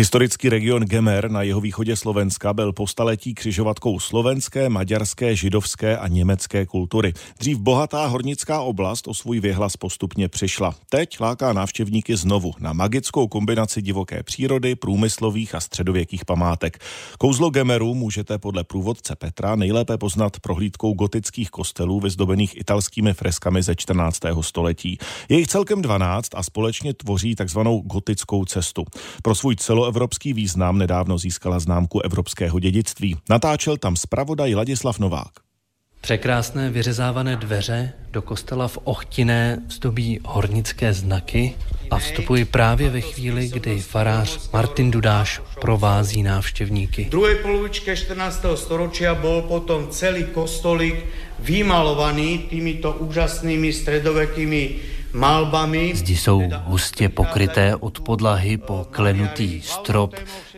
Historický region Gemer na jeho východě Slovenska byl po staletí křižovatkou slovenské, maďarské, židovské a německé kultury. Dřív bohatá hornická oblast o svůj věhlas postupně přišla. Teď láká návštěvníky znovu na magickou kombinaci divoké přírody, průmyslových a středověkých památek. Kouzlo Gemeru můžete podle průvodce Petra nejlépe poznat prohlídkou gotických kostelů vyzdobených italskými freskami ze 14. století. Je jich celkem 12 a společně tvoří takzvanou gotickou cestu. Pro svůj celo celoevropský význam nedávno získala známku evropského dědictví. Natáčel tam zpravodaj Ladislav Novák. Překrásné vyřezávané dveře do kostela v Ochtiné vzdobí hornické znaky a vstupuji právě ve chvíli, kdy farář Martin Dudáš provází návštěvníky. V druhé polovičke 14. storočia byl potom celý kostolík vymalovaný týmito úžasnými středovekými malbami. Zdi jsou hustě pokryté od podlahy po klenutý strop.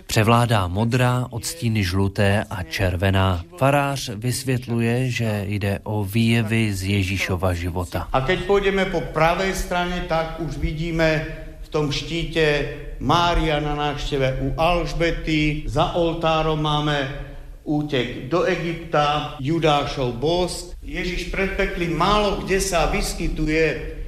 Převládá modrá, odstíny žluté a červená. Farář vysvětluje, že jde o výjevy z Ježíšova života. A teď půjdeme po pravé straně, tak už vidíme v tom štítě Mária na návštěve u Alžbety. Za oltárom máme útek do Egypta, Judášov bosk. Ježíš predpekli málo kde sa vyskytuje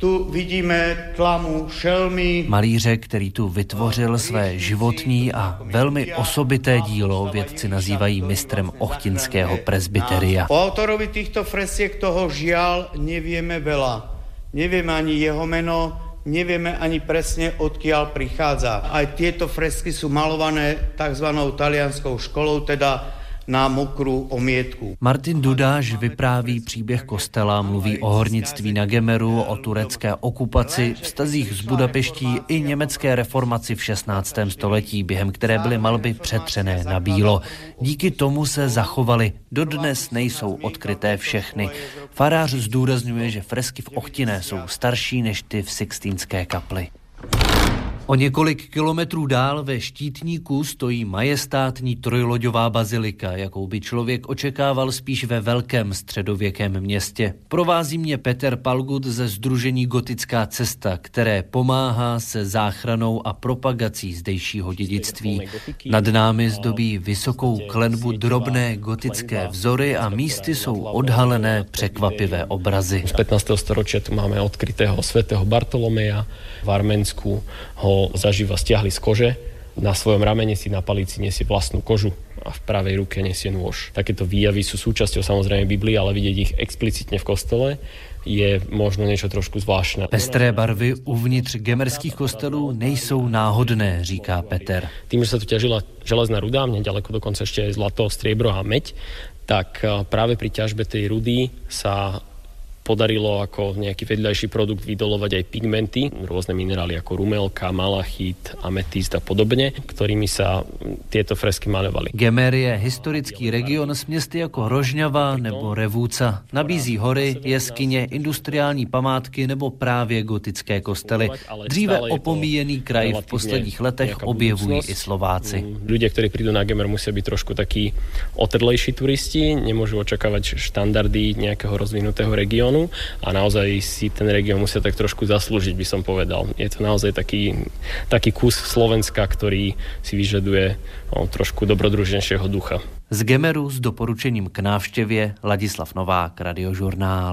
tu vidíme tlamu šelmy. Malíře, který tu vytvořil své životní a velmi osobité dílo, vědci nazývají mistrem ochtinského presbyteria. O autorovi těchto fresiek toho žial nevíme veľa. Nevíme ani jeho meno, nevíme ani přesně odkiaľ přichází. A tyto fresky jsou malované takzvanou talianskou školou, teda na mokrou omětku. Martin Dudáš vypráví příběh kostela, mluví o hornictví na Gemeru, o turecké okupaci, vztazích z Budapeští i německé reformaci v 16. století, během které byly malby přetřené na bílo. Díky tomu se zachovaly. Dodnes nejsou odkryté všechny. Farář zdůrazňuje, že fresky v Ochtiné jsou starší než ty v Sixtínské kapli. O několik kilometrů dál ve Štítníku stojí majestátní trojloďová bazilika, jakou by člověk očekával spíš ve velkém středověkém městě. Provází mě Peter Palgut ze Združení Gotická cesta, které pomáhá se záchranou a propagací zdejšího dědictví. Nad námi zdobí vysokou klenbu drobné gotické vzory a místy jsou odhalené překvapivé obrazy. Z 15. storočia tu máme odkrytého svätého Bartolomeja, v Arménsku ho zaživa stiahli z kože, na svojom ramene si na palici nesie vlastnú kožu a v pravej ruke nesie nôž. Takéto výjavy sú súčasťou samozrejme Biblie, ale vidieť ich explicitne v kostole je možno něco trošku zvláštné. Pestré barvy uvnitř gemerských kostelů nejsou náhodné, říká Peter. Tým, že sa tu ťažila železná ruda, mne ďaleko dokonce ešte aj zlato, striebro a meď, tak eh, práve pri ťažbe tej rudy sa podarilo ako nejaký vedľajší produkt vydolovať aj pigmenty, rôzne minerály ako rumelka, malachit, ametist a podobne, ktorými sa tieto fresky malovali. Gemer je historický region s městy jako Rožňava nebo Revúca. Nabízí hory, jeskyně, industriální památky nebo právě gotické kostely. Dříve opomíjený kraj v posledních letech objevují i Slováci. Ľudia, ktorí prídu na Gemer, musia byť trošku takí otrlejší turisti, nemôžu očakávať štandardy nejakého rozvinutého regiónu regiónu a naozaj si ten región musia tak trošku zaslúžiť, by som povedal. Je to naozaj taký, taký kus Slovenska, ktorý si vyžaduje o, trošku dobrodružnejšieho ducha. Z Gemeru s doporučením k návštěvě Ladislav Novák, Radiožurnál.